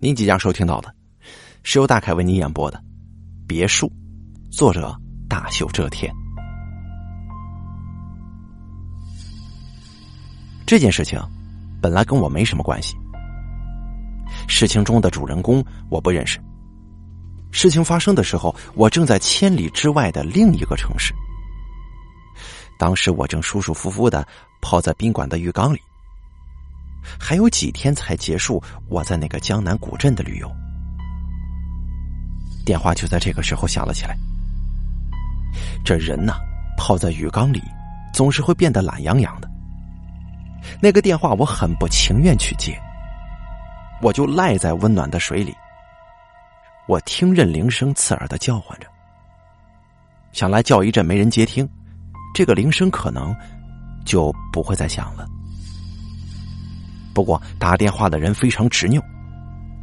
您即将收听到的，是由大凯为您演播的《别墅》，作者大秀遮天。这件事情本来跟我没什么关系，事情中的主人公我不认识。事情发生的时候，我正在千里之外的另一个城市。当时我正舒舒服服的泡在宾馆的浴缸里。还有几天才结束我在那个江南古镇的旅游，电话就在这个时候响了起来。这人呐，泡在浴缸里，总是会变得懒洋洋的。那个电话我很不情愿去接，我就赖在温暖的水里。我听任铃声刺耳的叫唤着，想来叫一阵没人接听，这个铃声可能就不会再响了。不过打电话的人非常执拗，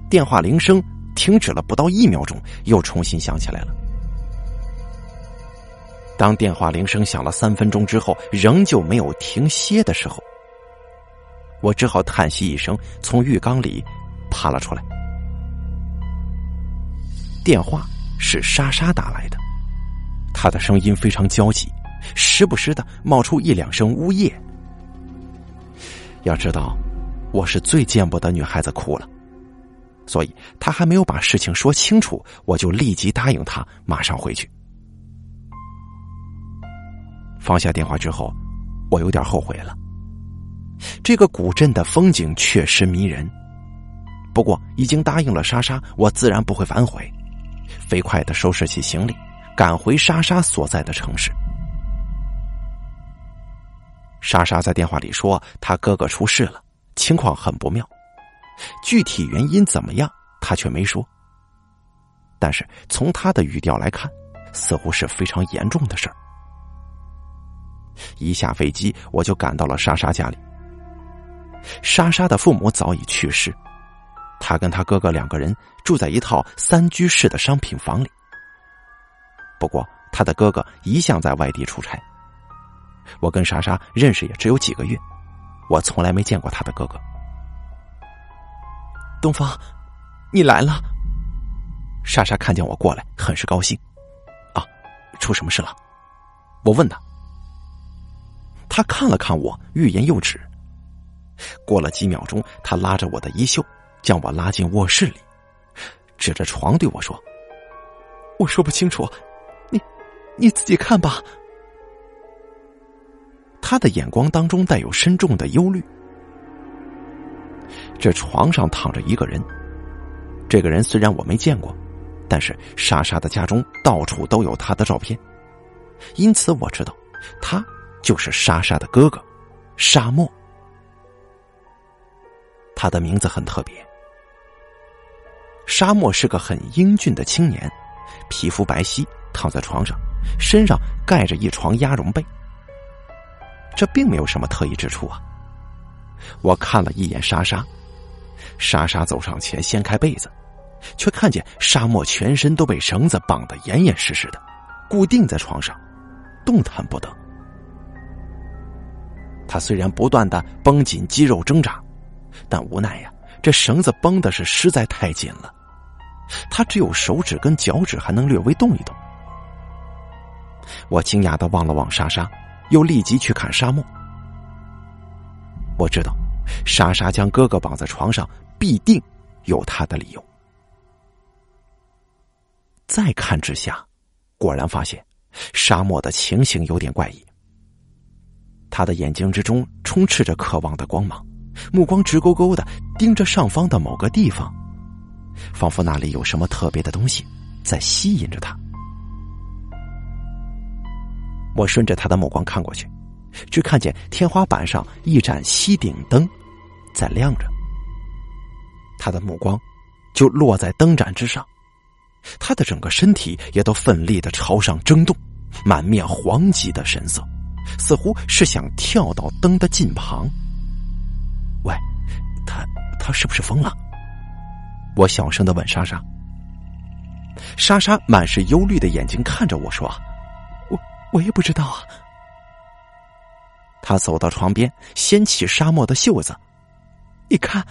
电话铃声停止了不到一秒钟，又重新响起来了。当电话铃声响了三分钟之后，仍旧没有停歇的时候，我只好叹息一声，从浴缸里爬了出来。电话是莎莎打来的，她的声音非常焦急，时不时的冒出一两声呜咽。要知道。我是最见不得女孩子哭了，所以他还没有把事情说清楚，我就立即答应他马上回去。放下电话之后，我有点后悔了。这个古镇的风景确实迷人，不过已经答应了莎莎，我自然不会反悔。飞快的收拾起行李，赶回莎莎所在的城市。莎莎在电话里说，她哥哥出事了。情况很不妙，具体原因怎么样，他却没说。但是从他的语调来看，似乎是非常严重的事儿。一下飞机，我就赶到了莎莎家里。莎莎的父母早已去世，他跟他哥哥两个人住在一套三居室的商品房里。不过，他的哥哥一向在外地出差，我跟莎莎认识也只有几个月。我从来没见过他的哥哥。东方，你来了。莎莎看见我过来，很是高兴。啊，出什么事了？我问他。他看了看我，欲言又止。过了几秒钟，他拉着我的衣袖，将我拉进卧室里，指着床对我说：“我说不清楚，你你自己看吧。”他的眼光当中带有深重的忧虑。这床上躺着一个人，这个人虽然我没见过，但是莎莎的家中到处都有他的照片，因此我知道他就是莎莎的哥哥沙漠。他的名字很特别，沙漠是个很英俊的青年，皮肤白皙，躺在床上，身上盖着一床鸭绒被。这并没有什么特异之处啊！我看了一眼莎莎，莎莎走上前掀开被子，却看见沙漠全身都被绳子绑得严严实实的，固定在床上，动弹不得。他虽然不断的绷紧肌肉挣扎，但无奈呀，这绳子绷的是实在太紧了，他只有手指跟脚趾还能略微动一动。我惊讶的望了望莎莎。又立即去看沙漠。我知道，莎莎将哥哥绑在床上，必定有他的理由。再看之下，果然发现沙漠的情形有点怪异。他的眼睛之中充斥着渴望的光芒，目光直勾勾的盯着上方的某个地方，仿佛那里有什么特别的东西在吸引着他。我顺着他的目光看过去，只看见天花板上一盏吸顶灯在亮着。他的目光就落在灯盏之上，他的整个身体也都奋力的朝上争动，满面黄急的神色，似乎是想跳到灯的近旁。喂，他他是不是疯了？我小声的问莎莎。莎莎满是忧虑的眼睛看着我说。我也不知道啊。他走到床边，掀起沙漠的袖子，你看，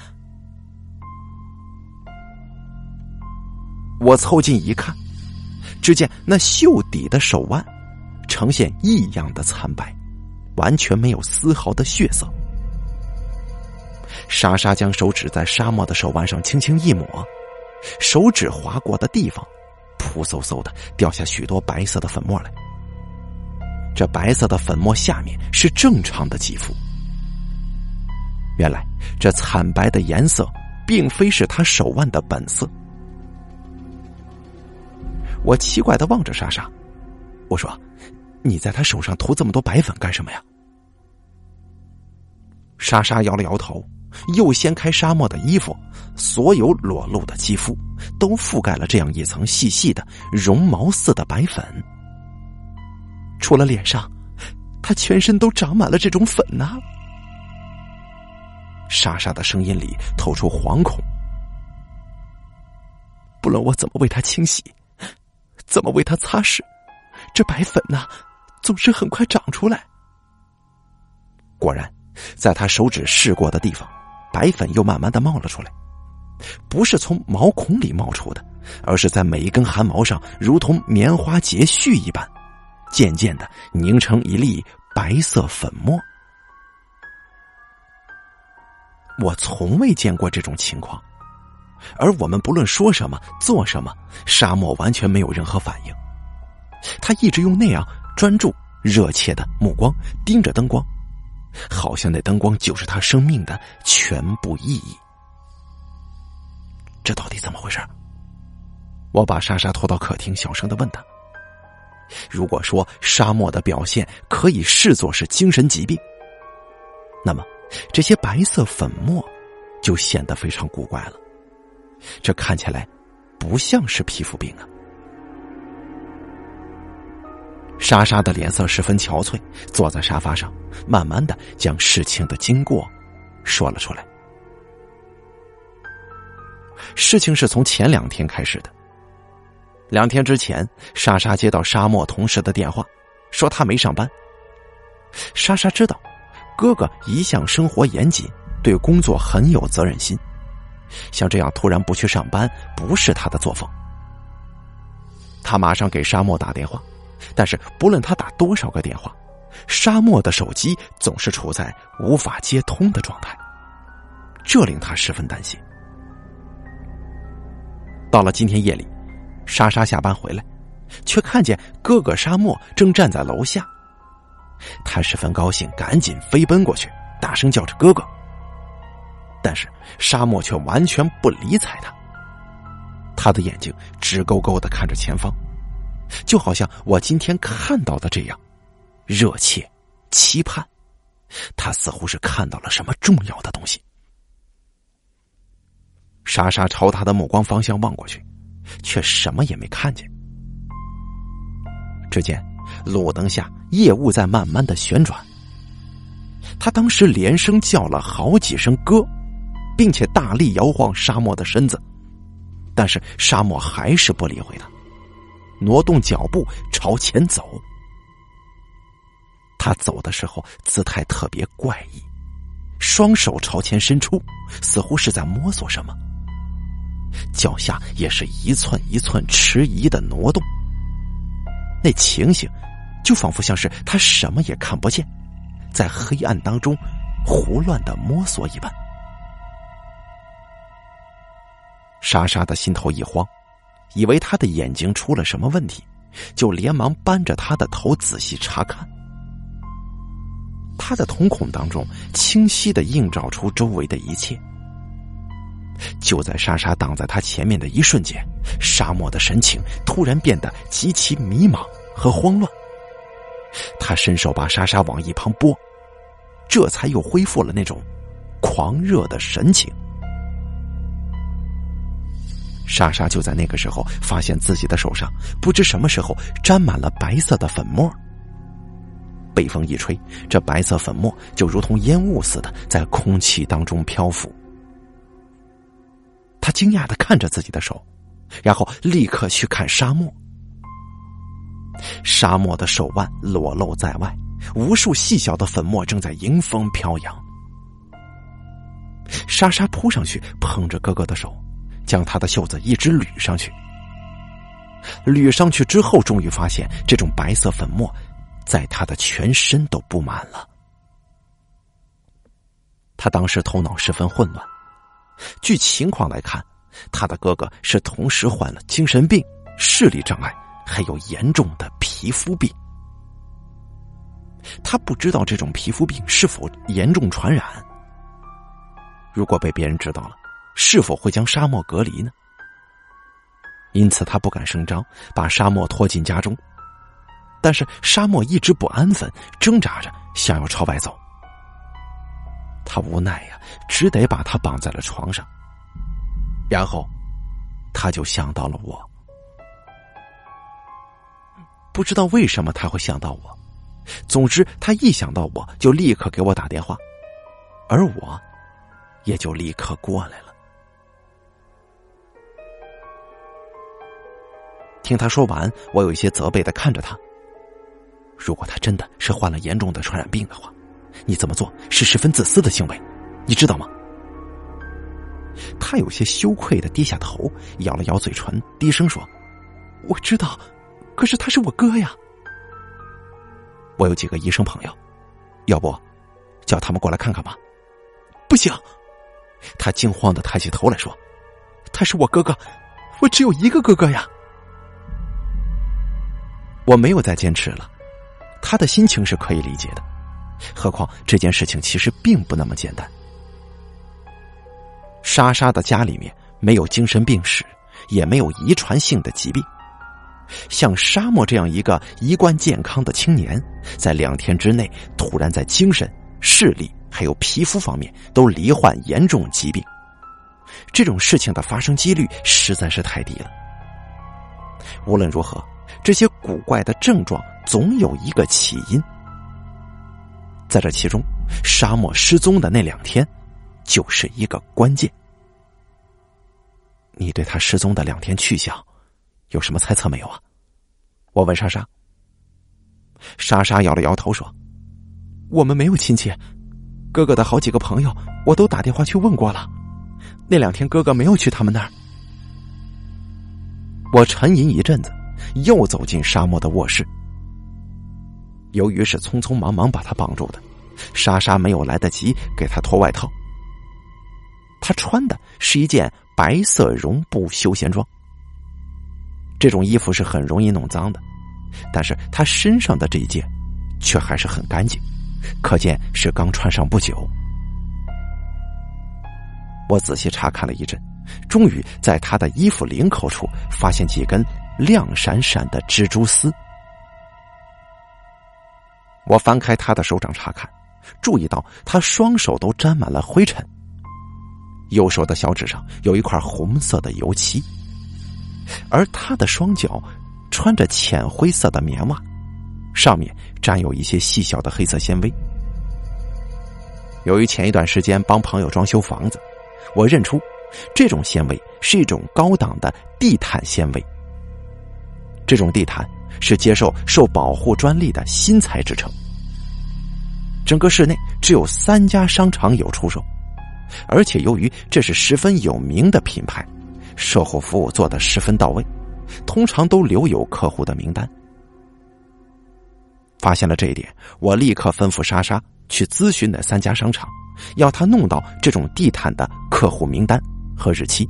我凑近一看，只见那袖底的手腕呈现异样的惨白，完全没有丝毫的血色。莎莎将手指在沙漠的手腕上轻轻一抹，手指划过的地方，扑嗖嗖的掉下许多白色的粉末来。这白色的粉末下面是正常的肌肤。原来这惨白的颜色，并非是他手腕的本色。我奇怪的望着莎莎，我说：“你在他手上涂这么多白粉干什么呀？”莎莎摇了摇头，又掀开沙漠的衣服，所有裸露的肌肤都覆盖了这样一层细细的绒毛似的白粉。除了脸上，他全身都长满了这种粉呐。莎莎的声音里透出惶恐，不论我怎么为他清洗。怎么为他擦拭？这白粉呢，总是很快长出来。果然，在他手指试过的地方，白粉又慢慢的冒了出来，不是从毛孔里冒出的，而是在每一根汗毛上，如同棉花结絮一般，渐渐的凝成一粒白色粉末。我从未见过这种情况。而我们不论说什么、做什么，沙漠完全没有任何反应。他一直用那样专注、热切的目光盯着灯光，好像那灯光就是他生命的全部意义。这到底怎么回事？我把莎莎拖到客厅，小声的问他：“如果说沙漠的表现可以视作是精神疾病，那么这些白色粉末就显得非常古怪了。”这看起来不像是皮肤病啊！莎莎的脸色十分憔悴，坐在沙发上，慢慢的将事情的经过说了出来。事情是从前两天开始的。两天之前，莎莎接到沙漠同事的电话，说他没上班。莎莎知道，哥哥一向生活严谨，对工作很有责任心。像这样突然不去上班，不是他的作风。他马上给沙漠打电话，但是不论他打多少个电话，沙漠的手机总是处在无法接通的状态，这令他十分担心。到了今天夜里，莎莎下班回来，却看见哥哥沙漠正站在楼下，他十分高兴，赶紧飞奔过去，大声叫着哥哥。但是沙漠却完全不理睬他，他的眼睛直勾勾的看着前方，就好像我今天看到的这样，热切、期盼。他似乎是看到了什么重要的东西。莎莎朝他的目光方向望过去，却什么也没看见。只见路灯下夜雾在慢慢的旋转，他当时连声叫了好几声哥。并且大力摇晃沙漠的身子，但是沙漠还是不理会他，挪动脚步朝前走。他走的时候姿态特别怪异，双手朝前伸出，似乎是在摸索什么，脚下也是一寸一寸迟疑的挪动。那情形，就仿佛像是他什么也看不见，在黑暗当中胡乱的摸索一般。莎莎的心头一慌，以为他的眼睛出了什么问题，就连忙扳着他的头仔细查看。他的瞳孔当中清晰的映照出周围的一切。就在莎莎挡在他前面的一瞬间，沙漠的神情突然变得极其迷茫和慌乱。他伸手把莎莎往一旁拨，这才又恢复了那种狂热的神情。莎莎就在那个时候发现自己的手上不知什么时候沾满了白色的粉末，北风一吹，这白色粉末就如同烟雾似的在空气当中漂浮。他惊讶的看着自己的手，然后立刻去看沙漠。沙漠的手腕裸露在外，无数细小的粉末正在迎风飘扬。莎莎扑上去，捧着哥哥的手。将他的袖子一直捋上去，捋上去之后，终于发现这种白色粉末在他的全身都布满了。他当时头脑十分混乱。据情况来看，他的哥哥是同时患了精神病、视力障碍，还有严重的皮肤病。他不知道这种皮肤病是否严重传染。如果被别人知道了，是否会将沙漠隔离呢？因此，他不敢声张，把沙漠拖进家中。但是，沙漠一直不安分，挣扎着想要朝外走。他无奈呀，只得把他绑在了床上。然后，他就想到了我。不知道为什么他会想到我，总之，他一想到我就立刻给我打电话，而我也就立刻过来了。听他说完，我有一些责备的看着他。如果他真的是患了严重的传染病的话，你这么做是十分自私的行为，你知道吗？他有些羞愧的低下头，咬了咬嘴唇，低声说：“我知道，可是他是我哥呀。我有几个医生朋友，要不叫他们过来看看吧？”不行，他惊慌的抬起头来说：“他是我哥哥，我只有一个哥哥呀。”我没有再坚持了，他的心情是可以理解的，何况这件事情其实并不那么简单。莎莎的家里面没有精神病史，也没有遗传性的疾病，像沙漠这样一个一贯健康的青年，在两天之内突然在精神、视力还有皮肤方面都罹患严重疾病，这种事情的发生几率实在是太低了。无论如何。这些古怪的症状总有一个起因，在这其中，沙漠失踪的那两天就是一个关键。你对他失踪的两天去向有什么猜测没有啊？我问莎莎。莎莎摇了摇头说：“我们没有亲戚，哥哥的好几个朋友我都打电话去问过了，那两天哥哥没有去他们那儿。”我沉吟一阵子。又走进沙漠的卧室。由于是匆匆忙忙把他绑住的，莎莎没有来得及给他脱外套。他穿的是一件白色绒布休闲装。这种衣服是很容易弄脏的，但是他身上的这一件却还是很干净，可见是刚穿上不久。我仔细查看了一阵，终于在他的衣服领口处发现几根。亮闪闪的蜘蛛丝。我翻开他的手掌查看，注意到他双手都沾满了灰尘。右手的小指上有一块红色的油漆，而他的双脚穿着浅灰色的棉袜，上面沾有一些细小的黑色纤维。由于前一段时间帮朋友装修房子，我认出这种纤维是一种高档的地毯纤维。这种地毯是接受受保护专利的新材制成。整个市内只有三家商场有出售，而且由于这是十分有名的品牌，售后服务做的十分到位，通常都留有客户的名单。发现了这一点，我立刻吩咐莎莎去咨询那三家商场，要他弄到这种地毯的客户名单和日期。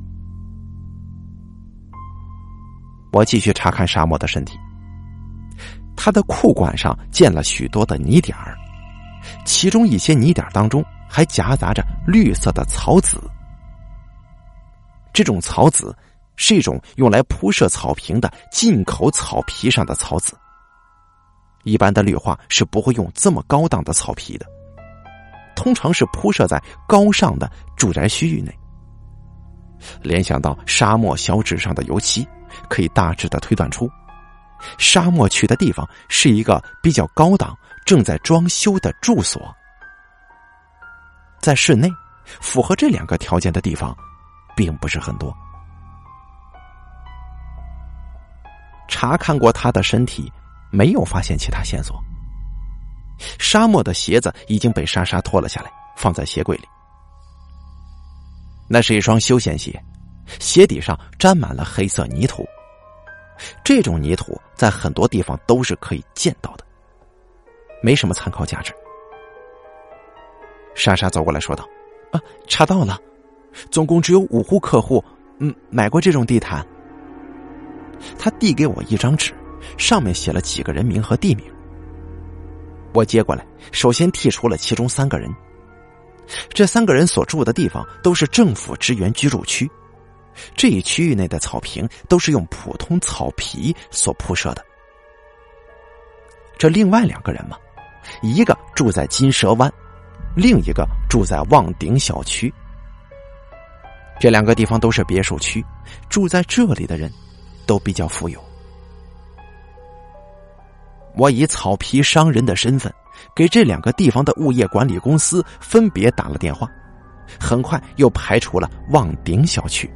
我继续查看沙漠的身体，他的裤管上溅了许多的泥点儿，其中一些泥点当中还夹杂着绿色的草籽。这种草籽是一种用来铺设草坪的进口草皮上的草籽。一般的绿化是不会用这么高档的草皮的，通常是铺设在高尚的住宅区域内。联想到沙漠小纸上的油漆。可以大致的推断出，沙漠区的地方是一个比较高档、正在装修的住所。在室内，符合这两个条件的地方，并不是很多。查看过他的身体，没有发现其他线索。沙漠的鞋子已经被莎莎脱了下来，放在鞋柜里。那是一双休闲鞋。鞋底上沾满了黑色泥土，这种泥土在很多地方都是可以见到的，没什么参考价值。莎莎走过来说道：“啊，查到了，总共只有五户客户，嗯，买过这种地毯。”他递给我一张纸，上面写了几个人名和地名。我接过来，首先剔除了其中三个人。这三个人所住的地方都是政府支援居住区，这一区域内的草坪都是用普通草皮所铺设的。这另外两个人嘛，一个住在金蛇湾。另一个住在望顶小区，这两个地方都是别墅区，住在这里的人都比较富有。我以草皮商人的身份，给这两个地方的物业管理公司分别打了电话，很快又排除了望顶小区，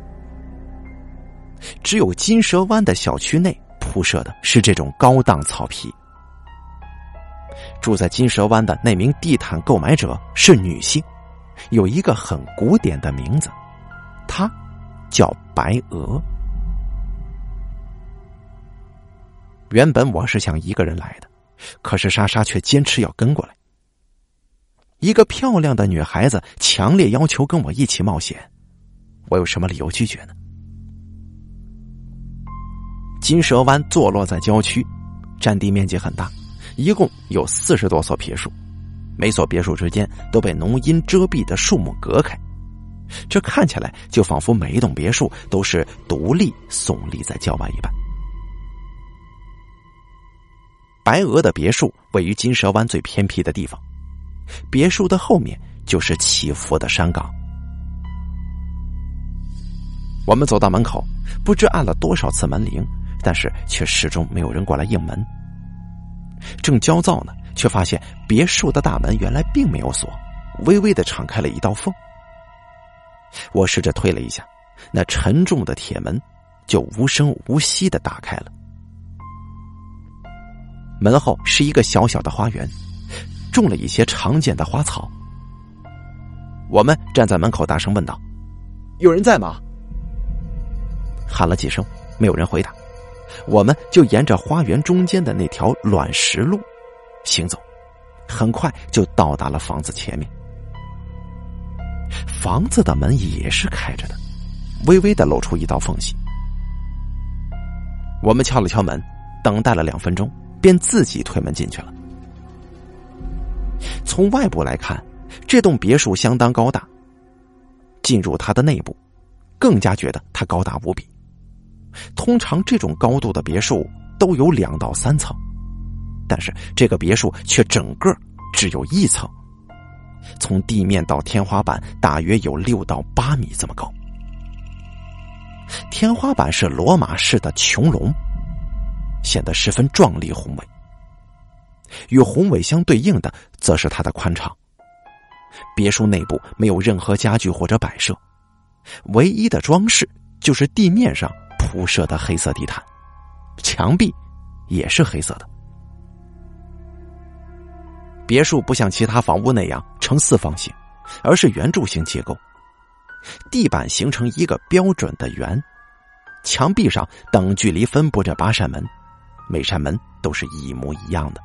只有金蛇湾的小区内铺设的是这种高档草皮。住在金蛇湾的那名地毯购买者是女性，有一个很古典的名字，她叫白鹅。原本我是想一个人来的，可是莎莎却坚持要跟过来。一个漂亮的女孩子强烈要求跟我一起冒险，我有什么理由拒绝呢？金蛇湾坐落在郊区，占地面积很大。一共有四十多所别墅，每所别墅之间都被浓荫遮蔽的树木隔开，这看起来就仿佛每一栋别墅都是独立耸立在郊外一般。白鹅的别墅位于金蛇湾最偏僻的地方，别墅的后面就是起伏的山岗。我们走到门口，不知按了多少次门铃，但是却始终没有人过来应门。正焦躁呢，却发现别墅的大门原来并没有锁，微微的敞开了一道缝。我试着推了一下，那沉重的铁门就无声无息的打开了。门后是一个小小的花园，种了一些常见的花草。我们站在门口大声问道：“有人在吗？”喊了几声，没有人回答。我们就沿着花园中间的那条卵石路行走，很快就到达了房子前面。房子的门也是开着的，微微的露出一道缝隙。我们敲了敲门，等待了两分钟，便自己推门进去了。从外部来看，这栋别墅相当高大。进入它的内部，更加觉得它高大无比。通常这种高度的别墅都有两到三层，但是这个别墅却整个只有一层，从地面到天花板大约有六到八米这么高。天花板是罗马式的穹隆，显得十分壮丽宏伟。与宏伟相对应的，则是它的宽敞。别墅内部没有任何家具或者摆设，唯一的装饰就是地面上。铺设的黑色地毯，墙壁也是黑色的。别墅不像其他房屋那样呈四方形，而是圆柱形结构，地板形成一个标准的圆，墙壁上等距离分布着八扇门，每扇门都是一模一样的。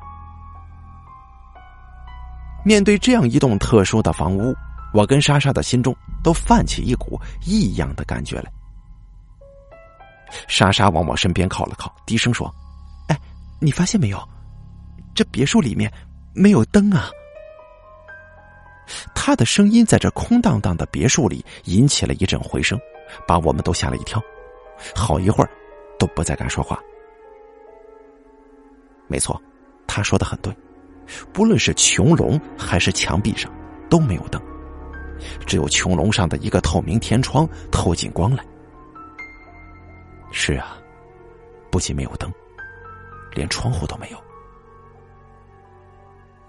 面对这样一栋特殊的房屋，我跟莎莎的心中都泛起一股异样的感觉来。莎莎往我身边靠了靠，低声说：“哎，你发现没有？这别墅里面没有灯啊！”他的声音在这空荡荡的别墅里引起了一阵回声，把我们都吓了一跳，好一会儿都不再敢说话。没错，他说的很对，不论是穹隆还是墙壁上都没有灯，只有穹隆上的一个透明天窗透进光来。是啊，不仅没有灯，连窗户都没有。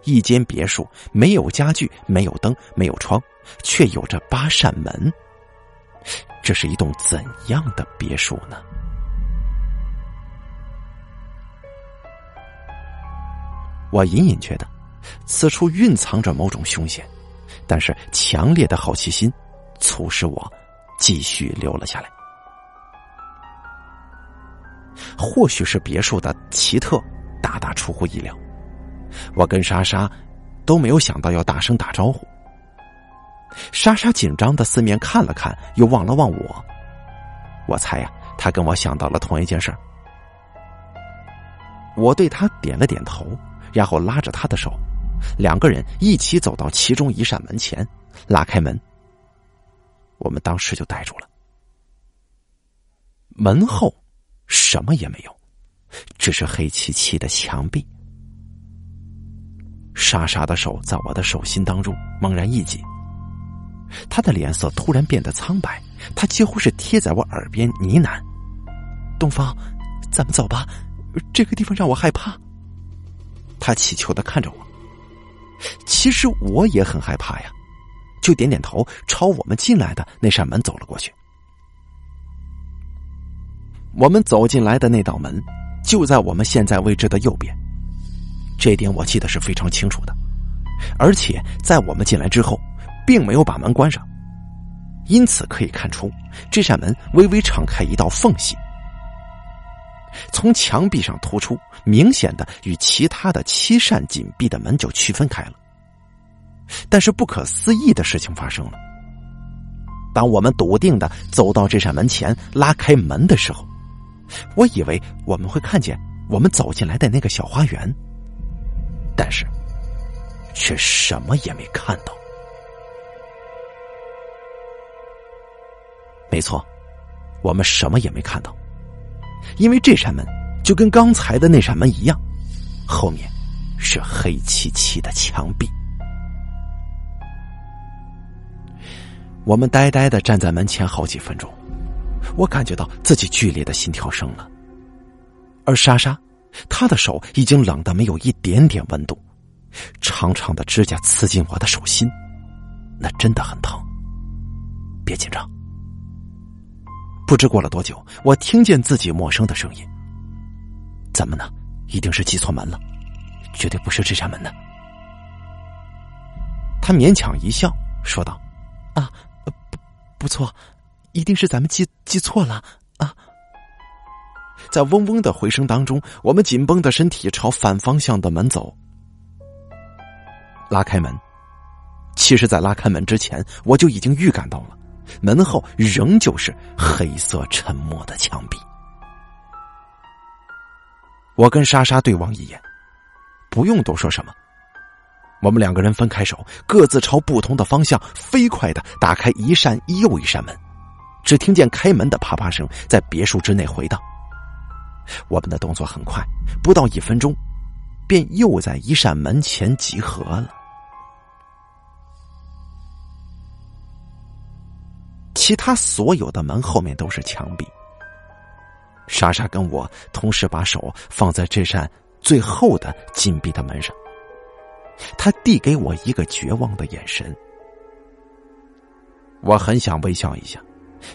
一间别墅没有家具，没有灯，没有窗，却有着八扇门。这是一栋怎样的别墅呢？我隐隐觉得，此处蕴藏着某种凶险，但是强烈的好奇心促使我继续留了下来。或许是别墅的奇特，大大出乎意料。我跟莎莎都没有想到要大声打招呼。莎莎紧张的四面看了看，又望了望我。我猜呀，她跟我想到了同一件事。我对她点了点头，然后拉着她的手，两个人一起走到其中一扇门前，拉开门。我们当时就呆住了。门后什么也没有，只是黑漆漆的墙壁。莎莎的手在我的手心当中猛然一紧，她的脸色突然变得苍白，她几乎是贴在我耳边呢喃：“东方，咱们走吧，这个地方让我害怕。”她乞求的看着我。其实我也很害怕呀，就点点头，朝我们进来的那扇门走了过去。我们走进来的那道门，就在我们现在位置的右边。这点我记得是非常清楚的，而且在我们进来之后，并没有把门关上，因此可以看出这扇门微微敞开一道缝隙，从墙壁上突出，明显的与其他的七扇紧闭的门就区分开了。但是不可思议的事情发生了，当我们笃定的走到这扇门前，拉开门的时候，我以为我们会看见我们走进来的那个小花园。但是，却什么也没看到。没错，我们什么也没看到，因为这扇门就跟刚才的那扇门一样，后面是黑漆漆的墙壁。我们呆呆的站在门前好几分钟，我感觉到自己剧烈的心跳声了，而莎莎。她的手已经冷的没有一点点温度，长长的指甲刺进我的手心，那真的很疼。别紧张。不知过了多久，我听见自己陌生的声音：“怎么呢？一定是记错门了，绝对不是这扇门呢。”他勉强一笑，说道：“啊，不，不错，一定是咱们记记错了啊。”在嗡嗡的回声当中，我们紧绷的身体朝反方向的门走。拉开门，其实，在拉开门之前，我就已经预感到了，门后仍旧是黑色沉默的墙壁。我跟莎莎对望一眼，不用多说什么，我们两个人分开手，各自朝不同的方向飞快的打开一扇又一扇门，只听见开门的啪啪声在别墅之内回荡。我们的动作很快，不到一分钟，便又在一扇门前集合了。其他所有的门后面都是墙壁。莎莎跟我同时把手放在这扇最后的紧闭的门上，他递给我一个绝望的眼神。我很想微笑一下，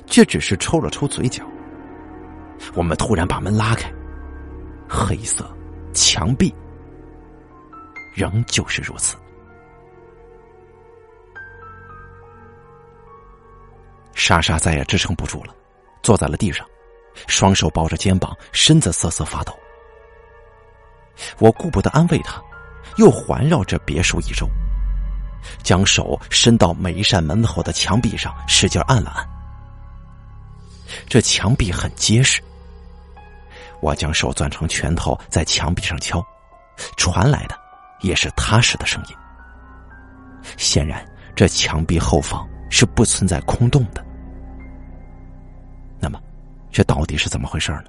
却只是抽了抽嘴角。我们突然把门拉开，黑色墙壁仍旧是如此。莎莎再也支撑不住了，坐在了地上，双手抱着肩膀，身子瑟瑟发抖。我顾不得安慰她，又环绕着别墅一周，将手伸到每一扇门后的墙壁上，使劲按了按。这墙壁很结实。我将手攥成拳头，在墙壁上敲，传来的也是踏实的声音。显然，这墙壁后方是不存在空洞的。那么，这到底是怎么回事呢？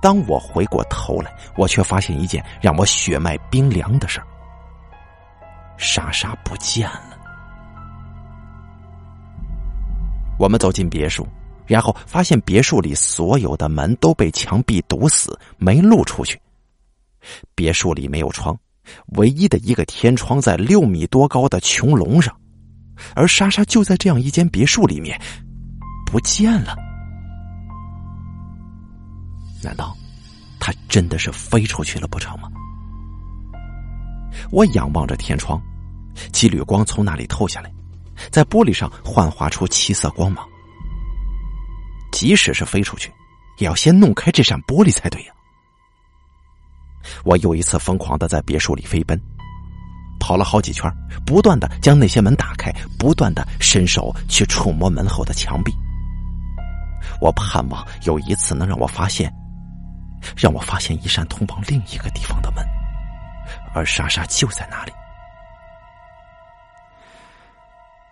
当我回过头来，我却发现一件让我血脉冰凉的事儿：莎莎不见了。我们走进别墅。然后发现别墅里所有的门都被墙壁堵死，没路出去。别墅里没有窗，唯一的一个天窗在六米多高的穹隆上，而莎莎就在这样一间别墅里面不见了。难道她真的是飞出去了不成吗？我仰望着天窗，几缕光从那里透下来，在玻璃上幻化出七色光芒。即使是飞出去，也要先弄开这扇玻璃才对呀！我又一次疯狂的在别墅里飞奔，跑了好几圈，不断的将那些门打开，不断的伸手去触摸门后的墙壁。我盼望有一次能让我发现，让我发现一扇通往另一个地方的门，而莎莎就在那里。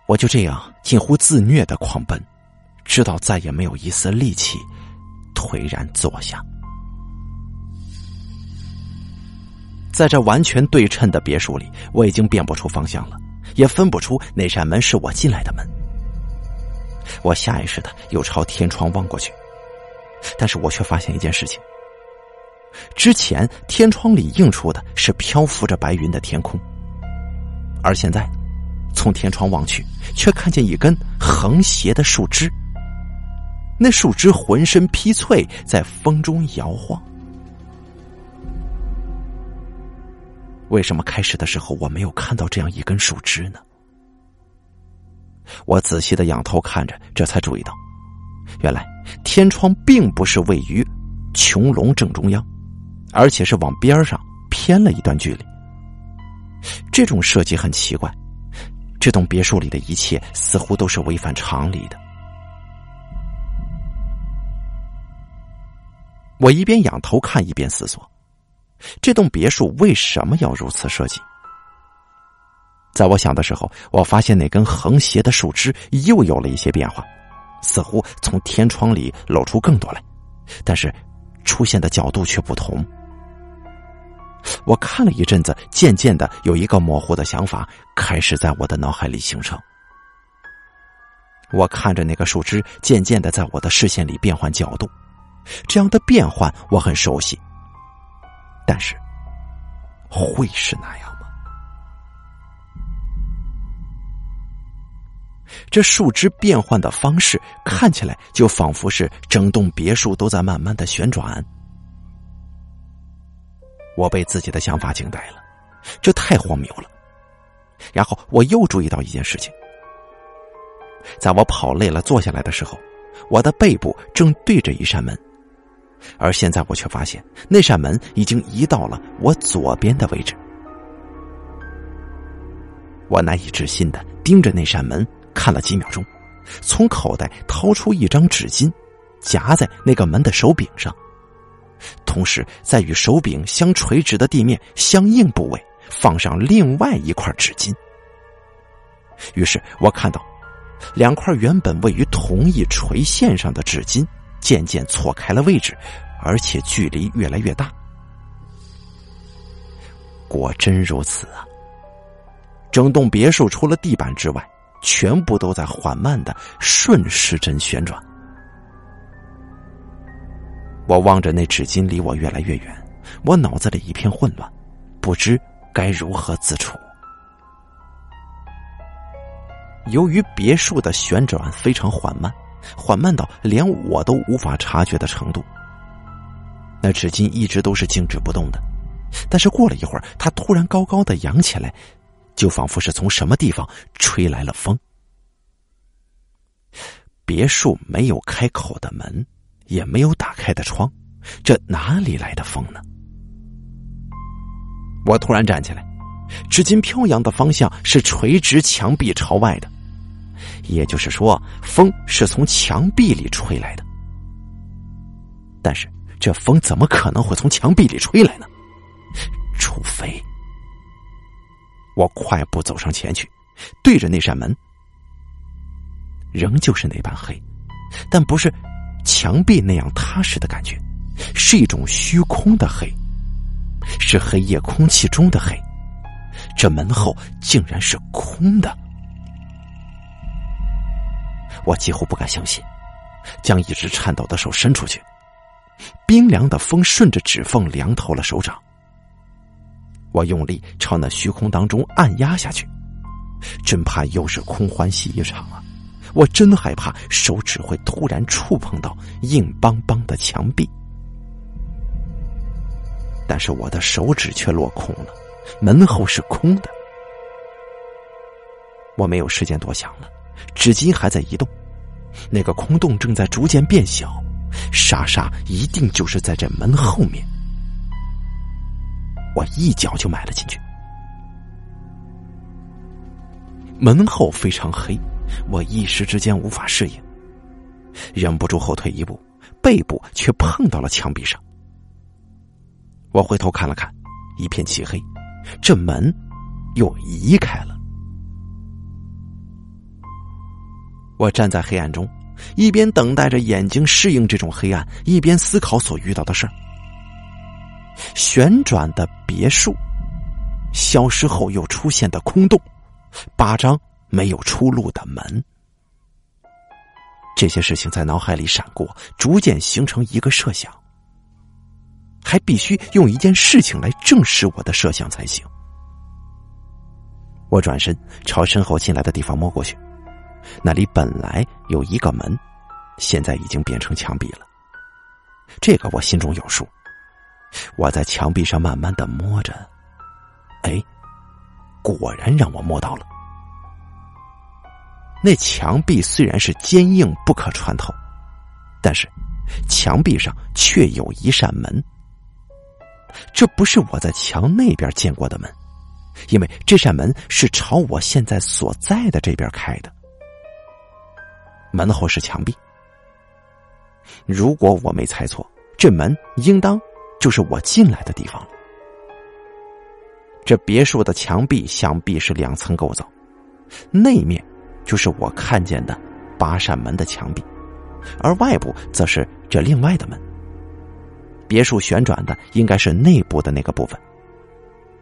我就这样近乎自虐的狂奔，直到再也没有一丝力气，颓然坐下。在这完全对称的别墅里，我已经辨不出方向了，也分不出哪扇门是我进来的门。我下意识的又朝天窗望过去，但是我却发现一件事情：之前天窗里映出的是漂浮着白云的天空，而现在。从天窗望去，却看见一根横斜的树枝。那树枝浑身披翠，在风中摇晃。为什么开始的时候我没有看到这样一根树枝呢？我仔细的仰头看着，这才注意到，原来天窗并不是位于穹隆正中央，而且是往边上偏了一段距离。这种设计很奇怪。这栋别墅里的一切似乎都是违反常理的。我一边仰头看，一边思索：这栋别墅为什么要如此设计？在我想的时候，我发现那根横斜的树枝又有了一些变化，似乎从天窗里露出更多来，但是出现的角度却不同。我看了一阵子，渐渐的有一个模糊的想法开始在我的脑海里形成。我看着那个树枝渐渐的在我的视线里变换角度，这样的变换我很熟悉。但是，会是那样吗？这树枝变换的方式看起来就仿佛是整栋别墅都在慢慢的旋转。我被自己的想法惊呆了，这太荒谬了。然后我又注意到一件事情：在我跑累了坐下来的时候，我的背部正对着一扇门，而现在我却发现那扇门已经移到了我左边的位置。我难以置信的盯着那扇门看了几秒钟，从口袋掏出一张纸巾，夹在那个门的手柄上。同时，在与手柄相垂直的地面相应部位放上另外一块纸巾。于是我看到，两块原本位于同一垂线上的纸巾渐渐错开了位置，而且距离越来越大。果真如此啊！整栋别墅除了地板之外，全部都在缓慢的顺时针旋转。我望着那纸巾离我越来越远，我脑子里一片混乱，不知该如何自处。由于别墅的旋转非常缓慢，缓慢到连我都无法察觉的程度，那纸巾一直都是静止不动的。但是过了一会儿，它突然高高的扬起来，就仿佛是从什么地方吹来了风。别墅没有开口的门。也没有打开的窗，这哪里来的风呢？我突然站起来，纸巾飘扬的方向是垂直墙壁朝外的，也就是说，风是从墙壁里吹来的。但是，这风怎么可能会从墙壁里吹来呢？除非……我快步走上前去，对着那扇门，仍旧是那般黑，但不是。墙壁那样踏实的感觉，是一种虚空的黑，是黑夜空气中的黑。这门后竟然是空的，我几乎不敢相信，将一只颤抖的手伸出去，冰凉的风顺着指缝凉透了手掌。我用力朝那虚空当中按压下去，真怕又是空欢喜一场啊！我真害怕手指会突然触碰到硬邦邦的墙壁，但是我的手指却落空了，门后是空的。我没有时间多想了，纸巾还在移动，那个空洞正在逐渐变小，莎莎一定就是在这门后面。我一脚就迈了进去，门后非常黑，我一时之间无法适应，忍不住后退一步，背部却碰到了墙壁上。我回头看了看，一片漆黑，这门又移开了。我站在黑暗中，一边等待着眼睛适应这种黑暗，一边思考所遇到的事儿。旋转的别墅，消失后又出现的空洞，八张没有出路的门，这些事情在脑海里闪过，逐渐形成一个设想。还必须用一件事情来证实我的设想才行。我转身朝身后进来的地方摸过去。那里本来有一个门，现在已经变成墙壁了。这个我心中有数。我在墙壁上慢慢的摸着，哎，果然让我摸到了。那墙壁虽然是坚硬不可穿透，但是墙壁上却有一扇门。这不是我在墙那边见过的门，因为这扇门是朝我现在所在的这边开的。门后是墙壁，如果我没猜错，这门应当就是我进来的地方了。这别墅的墙壁想必是两层构造，内面就是我看见的八扇门的墙壁，而外部则是这另外的门。别墅旋转的应该是内部的那个部分，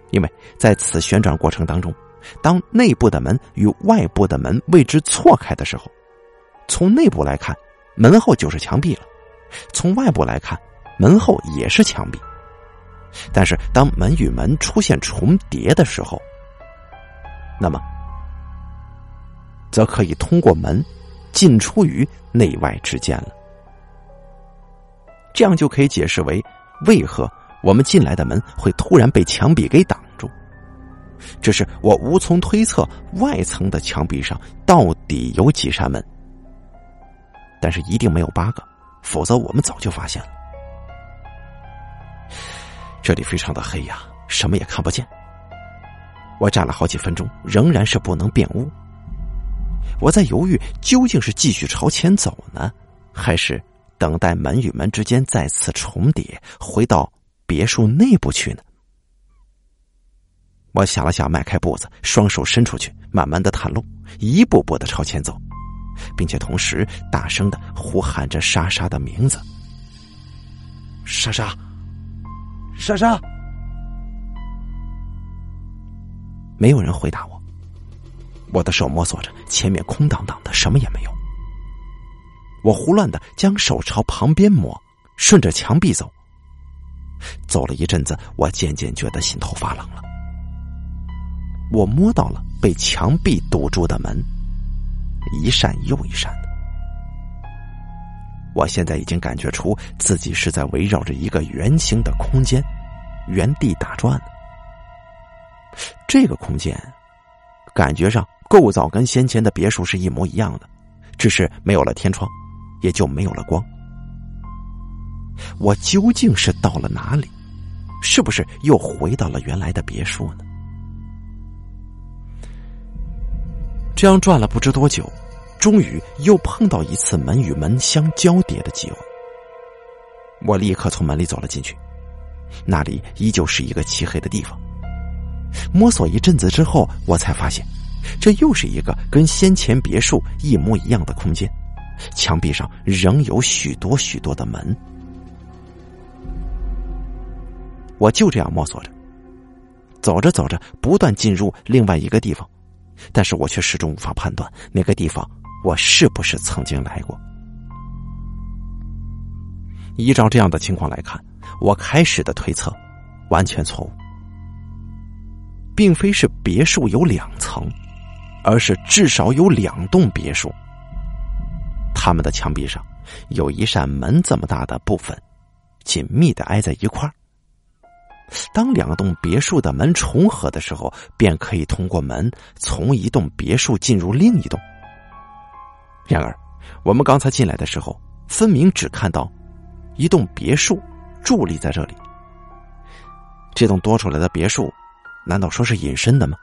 因为在此旋转过程当中，当内部的门与外部的门位置错开的时候。从内部来看，门后就是墙壁了；从外部来看，门后也是墙壁。但是，当门与门出现重叠的时候，那么则可以通过门进出于内外之间了。这样就可以解释为为何我们进来的门会突然被墙壁给挡住。只是我无从推测外层的墙壁上到底有几扇门。但是一定没有八个，否则我们早就发现了。这里非常的黑呀，什么也看不见。我站了好几分钟，仍然是不能辨屋。我在犹豫，究竟是继续朝前走呢，还是等待门与门之间再次重叠，回到别墅内部去呢？我想了想，迈开步子，双手伸出去，慢慢的探路，一步步的朝前走。并且同时大声的呼喊着莎莎的名字。莎莎，莎莎，没有人回答我。我的手摸索着，前面空荡荡的，什么也没有。我胡乱的将手朝旁边摸，顺着墙壁走。走了一阵子，我渐渐觉得心头发冷了。我摸到了被墙壁堵住的门。一扇又一扇的，我现在已经感觉出自己是在围绕着一个圆形的空间原地打转。这个空间感觉上构造跟先前的别墅是一模一样的，只是没有了天窗，也就没有了光。我究竟是到了哪里？是不是又回到了原来的别墅呢？这样转了不知多久，终于又碰到一次门与门相交叠的机会。我立刻从门里走了进去，那里依旧是一个漆黑的地方。摸索一阵子之后，我才发现，这又是一个跟先前别墅一模一样的空间，墙壁上仍有许多许多的门。我就这样摸索着，走着走着，不断进入另外一个地方。但是我却始终无法判断那个地方我是不是曾经来过。依照这样的情况来看，我开始的推测完全错误，并非是别墅有两层，而是至少有两栋别墅，他们的墙壁上有一扇门这么大的部分，紧密的挨在一块儿。当两栋别墅的门重合的时候，便可以通过门从一栋别墅进入另一栋。然而，我们刚才进来的时候，分明只看到一栋别墅伫立在这里。这栋多出来的别墅，难道说是隐身的吗？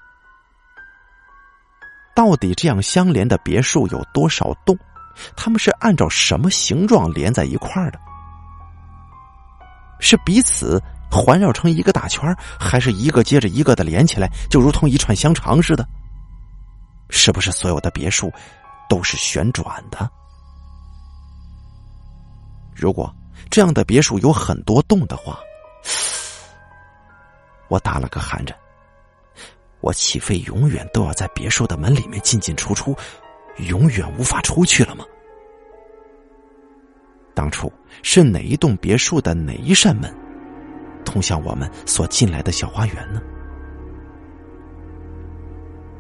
到底这样相连的别墅有多少栋？他们是按照什么形状连在一块儿的？是彼此环绕成一个大圈还是一个接着一个的连起来，就如同一串香肠似的？是不是所有的别墅都是旋转的？如果这样的别墅有很多栋的话，我打了个寒颤。我岂非永远都要在别墅的门里面进进出出，永远无法出去了吗？当初是哪一栋别墅的哪一扇门，通向我们所进来的小花园呢？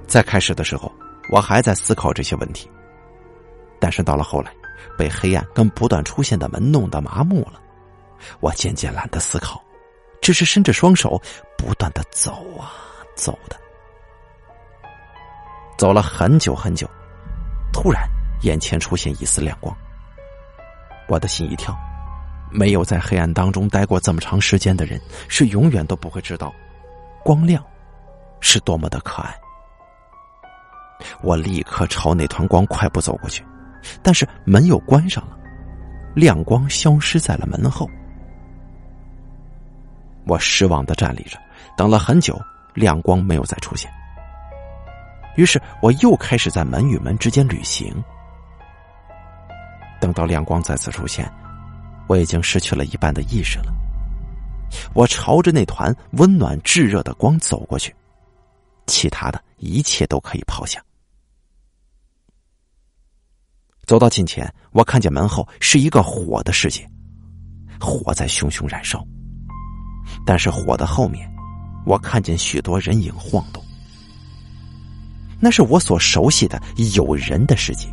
在开始的时候，我还在思考这些问题，但是到了后来，被黑暗跟不断出现的门弄得麻木了，我渐渐懒得思考，只是伸着双手，不断的走啊走的。走了很久很久，突然眼前出现一丝亮光，我的心一跳。没有在黑暗当中待过这么长时间的人，是永远都不会知道光亮是多么的可爱。我立刻朝那团光快步走过去，但是门又关上了，亮光消失在了门后。我失望的站立着，等了很久，亮光没有再出现。于是我又开始在门与门之间旅行。等到亮光再次出现，我已经失去了一半的意识了。我朝着那团温暖炙热的光走过去，其他的一切都可以抛下。走到近前，我看见门后是一个火的世界，火在熊熊燃烧。但是火的后面，我看见许多人影晃动。那是我所熟悉的有人的世界。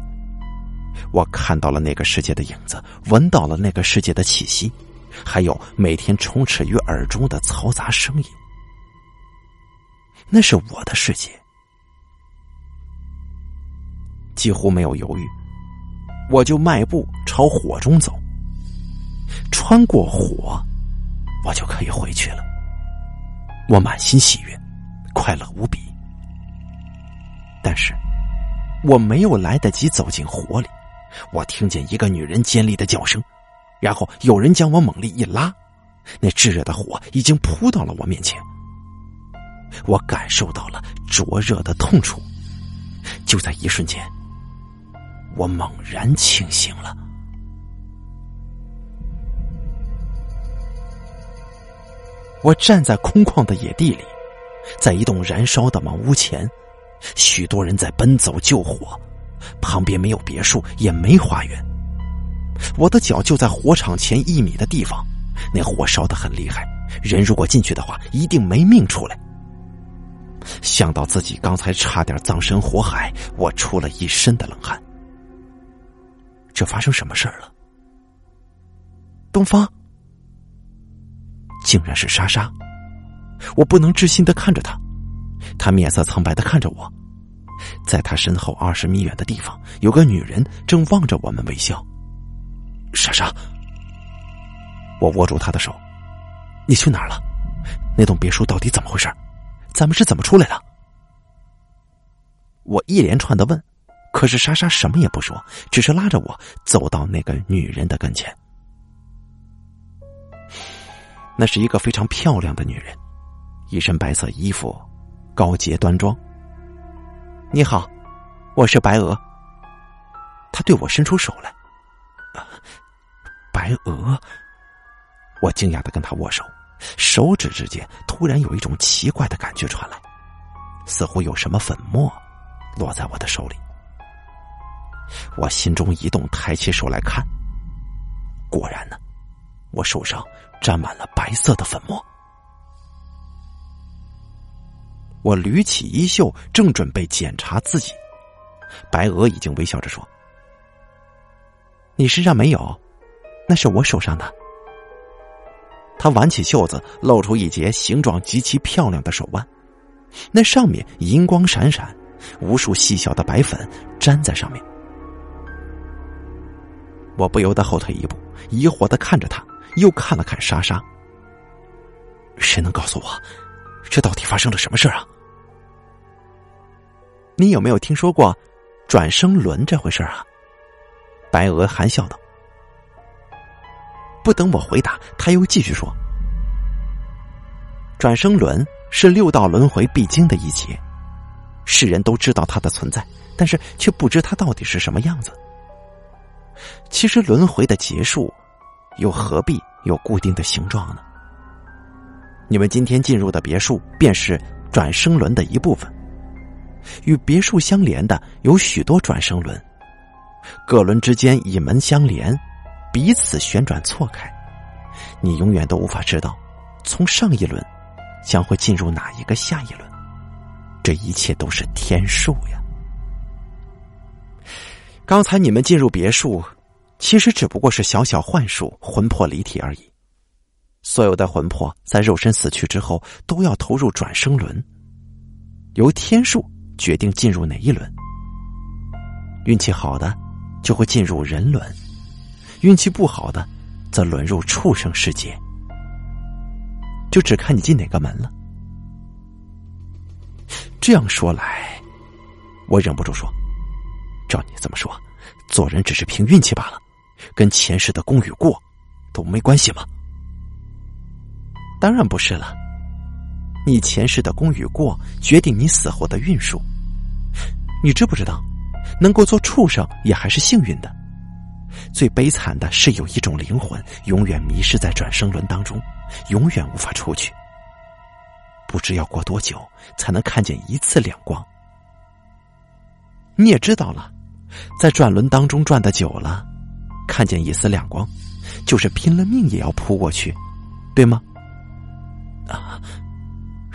我看到了那个世界的影子，闻到了那个世界的气息，还有每天充斥于耳中的嘈杂声音。那是我的世界。几乎没有犹豫，我就迈步朝火中走。穿过火，我就可以回去了。我满心喜悦，快乐无比。但是，我没有来得及走进火里，我听见一个女人尖利的叫声，然后有人将我猛力一拉，那炙热的火已经扑到了我面前。我感受到了灼热的痛楚，就在一瞬间，我猛然清醒了。我站在空旷的野地里，在一栋燃烧的茅屋前。许多人在奔走救火，旁边没有别墅，也没花园。我的脚就在火场前一米的地方，那火烧得很厉害，人如果进去的话，一定没命出来。想到自己刚才差点葬身火海，我出了一身的冷汗。这发生什么事儿了？东方，竟然是莎莎！我不能置信的看着他。他面色苍白的看着我，在他身后二十米远的地方，有个女人正望着我们微笑。莎莎，我握住她的手，你去哪儿了？那栋别墅到底怎么回事？咱们是怎么出来的？我一连串的问，可是莎莎什么也不说，只是拉着我走到那个女人的跟前。那是一个非常漂亮的女人，一身白色衣服。高洁端庄。你好，我是白鹅。他对我伸出手来。白鹅，我惊讶的跟他握手，手指之间突然有一种奇怪的感觉传来，似乎有什么粉末落在我的手里。我心中一动，抬起手来看，果然呢，我手上沾满了白色的粉末。我捋起衣袖，正准备检查自己，白鹅已经微笑着说：“你身上没有，那是我手上的。”他挽起袖子，露出一截形状极其漂亮的手腕，那上面银光闪闪，无数细小的白粉粘在上面。我不由得后退一步，疑惑的看着他，又看了看莎莎。谁能告诉我，这到底发生了什么事啊？你有没有听说过转生轮这回事啊？白鹅含笑道。不等我回答，他又继续说：“转生轮是六道轮回必经的一劫，世人都知道它的存在，但是却不知它到底是什么样子。其实轮回的结束，又何必有固定的形状呢？你们今天进入的别墅，便是转生轮的一部分。与别墅相连的有许多转生轮，各轮之间以门相连。”彼此旋转错开，你永远都无法知道，从上一轮将会进入哪一个下一轮。这一切都是天数呀！刚才你们进入别墅，其实只不过是小小幻术、魂魄离体而已。所有的魂魄在肉身死去之后，都要投入转生轮，由天数决定进入哪一轮。运气好的，就会进入人轮。运气不好的，则沦入畜生世界，就只看你进哪个门了。这样说来，我忍不住说：“照你这么说，做人只是凭运气罢了，跟前世的功与过都没关系吗？”当然不是了，你前世的功与过决定你死后的运数。你知不知道，能够做畜生也还是幸运的。最悲惨的是，有一种灵魂永远迷失在转生轮当中，永远无法出去。不知要过多久才能看见一次亮光。你也知道了，在转轮当中转的久了，看见一丝亮光，就是拼了命也要扑过去，对吗？啊，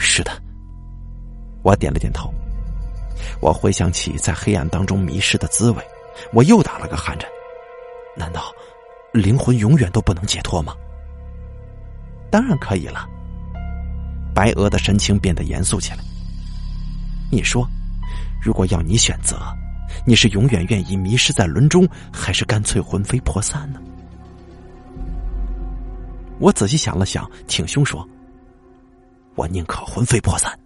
是的。我点了点头。我回想起在黑暗当中迷失的滋味，我又打了个寒颤。难道灵魂永远都不能解脱吗？当然可以了。白鹅的神情变得严肃起来。你说，如果要你选择，你是永远愿意迷失在轮中，还是干脆魂飞魄散呢？我仔细想了想，挺胸说：“我宁可魂飞魄散。”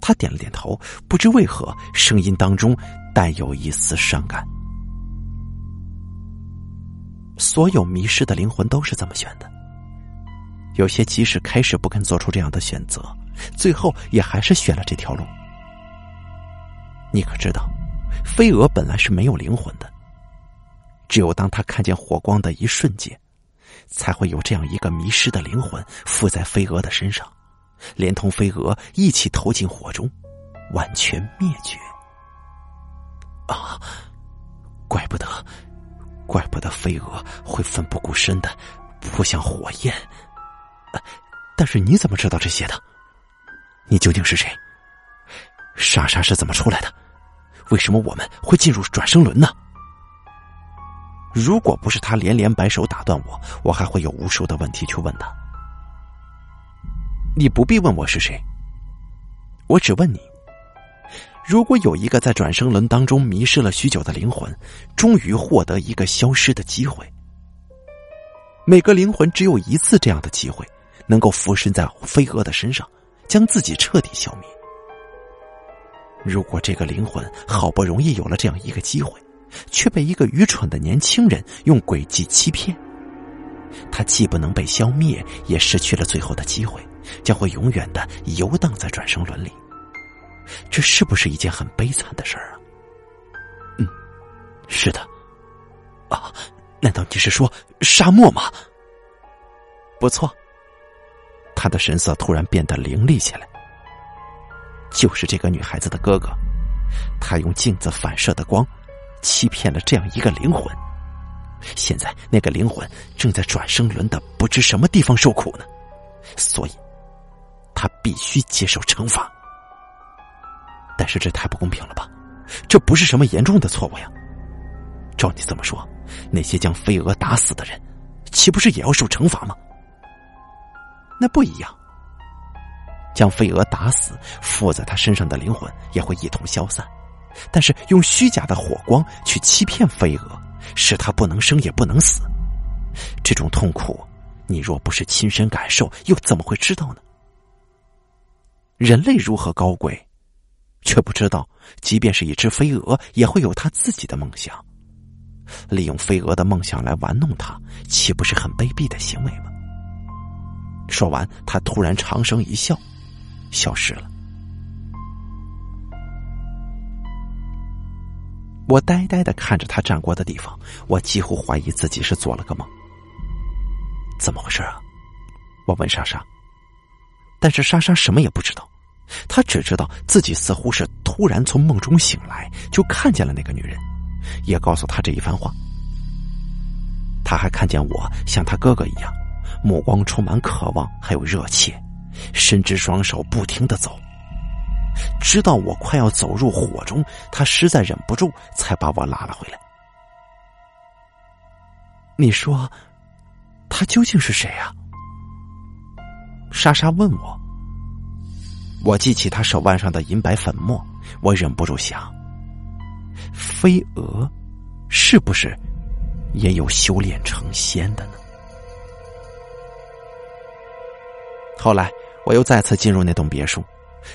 他点了点头，不知为何，声音当中带有一丝伤感。所有迷失的灵魂都是这么选的。有些即使开始不肯做出这样的选择，最后也还是选了这条路。你可知道，飞蛾本来是没有灵魂的。只有当他看见火光的一瞬间，才会有这样一个迷失的灵魂附在飞蛾的身上，连同飞蛾一起投进火中，完全灭绝。啊，怪不得。怪不得飞蛾会奋不顾身的扑向火焰，但是你怎么知道这些的？你究竟是谁？莎莎是怎么出来的？为什么我们会进入转生轮呢？如果不是他连连摆手打断我，我还会有无数的问题去问他。你不必问我是谁，我只问你。如果有一个在转生轮当中迷失了许久的灵魂，终于获得一个消失的机会，每个灵魂只有一次这样的机会，能够附身在飞蛾的身上，将自己彻底消灭。如果这个灵魂好不容易有了这样一个机会，却被一个愚蠢的年轻人用诡计欺骗，他既不能被消灭，也失去了最后的机会，将会永远的游荡在转生轮里。这是不是一件很悲惨的事儿啊？嗯，是的。啊，难道你是说沙漠吗？不错。他的神色突然变得凌厉起来。就是这个女孩子的哥哥，他用镜子反射的光，欺骗了这样一个灵魂。现在那个灵魂正在转生轮的不知什么地方受苦呢，所以，他必须接受惩罚。但是这太不公平了吧？这不是什么严重的错误呀。照你这么说，那些将飞蛾打死的人，岂不是也要受惩罚吗？那不一样。将飞蛾打死，附在他身上的灵魂也会一同消散。但是用虚假的火光去欺骗飞蛾，使他不能生也不能死，这种痛苦，你若不是亲身感受，又怎么会知道呢？人类如何高贵，却不知道，即便是一只飞蛾，也会有它自己的梦想。利用飞蛾的梦想来玩弄它，岂不是很卑鄙的行为吗？说完，他突然长声一笑，消失了。我呆呆的看着他站过的地方，我几乎怀疑自己是做了个梦。怎么回事啊？我问莎莎。但是莎莎什么也不知道，她只知道自己似乎是突然从梦中醒来，就看见了那个女人，也告诉她这一番话。他还看见我像他哥哥一样，目光充满渴望，还有热切，伸直双手不停的走。直到我快要走入火中，他实在忍不住，才把我拉了回来。你说，他究竟是谁啊？莎莎问我。我记起他手腕上的银白粉末，我忍不住想：飞蛾，是不是也有修炼成仙的呢？后来，我又再次进入那栋别墅。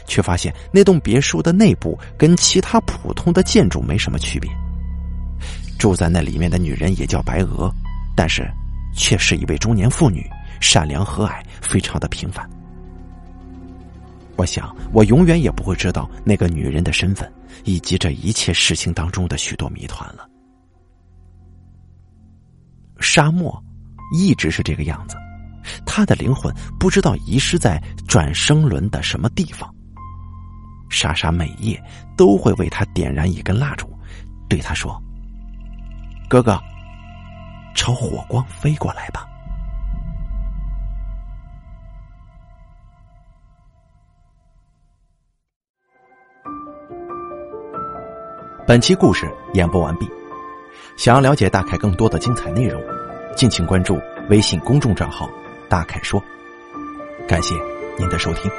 却发现那栋别墅的内部跟其他普通的建筑没什么区别。住在那里面的女人也叫白娥，但是却是一位中年妇女，善良和蔼，非常的平凡。我想，我永远也不会知道那个女人的身份，以及这一切事情当中的许多谜团了。沙漠一直是这个样子，他的灵魂不知道遗失在转生轮的什么地方。莎莎每夜都会为他点燃一根蜡烛，对他说：“哥哥，朝火光飞过来吧。”本期故事演播完毕。想要了解大凯更多的精彩内容，敬请关注微信公众账号“大凯说”。感谢您的收听。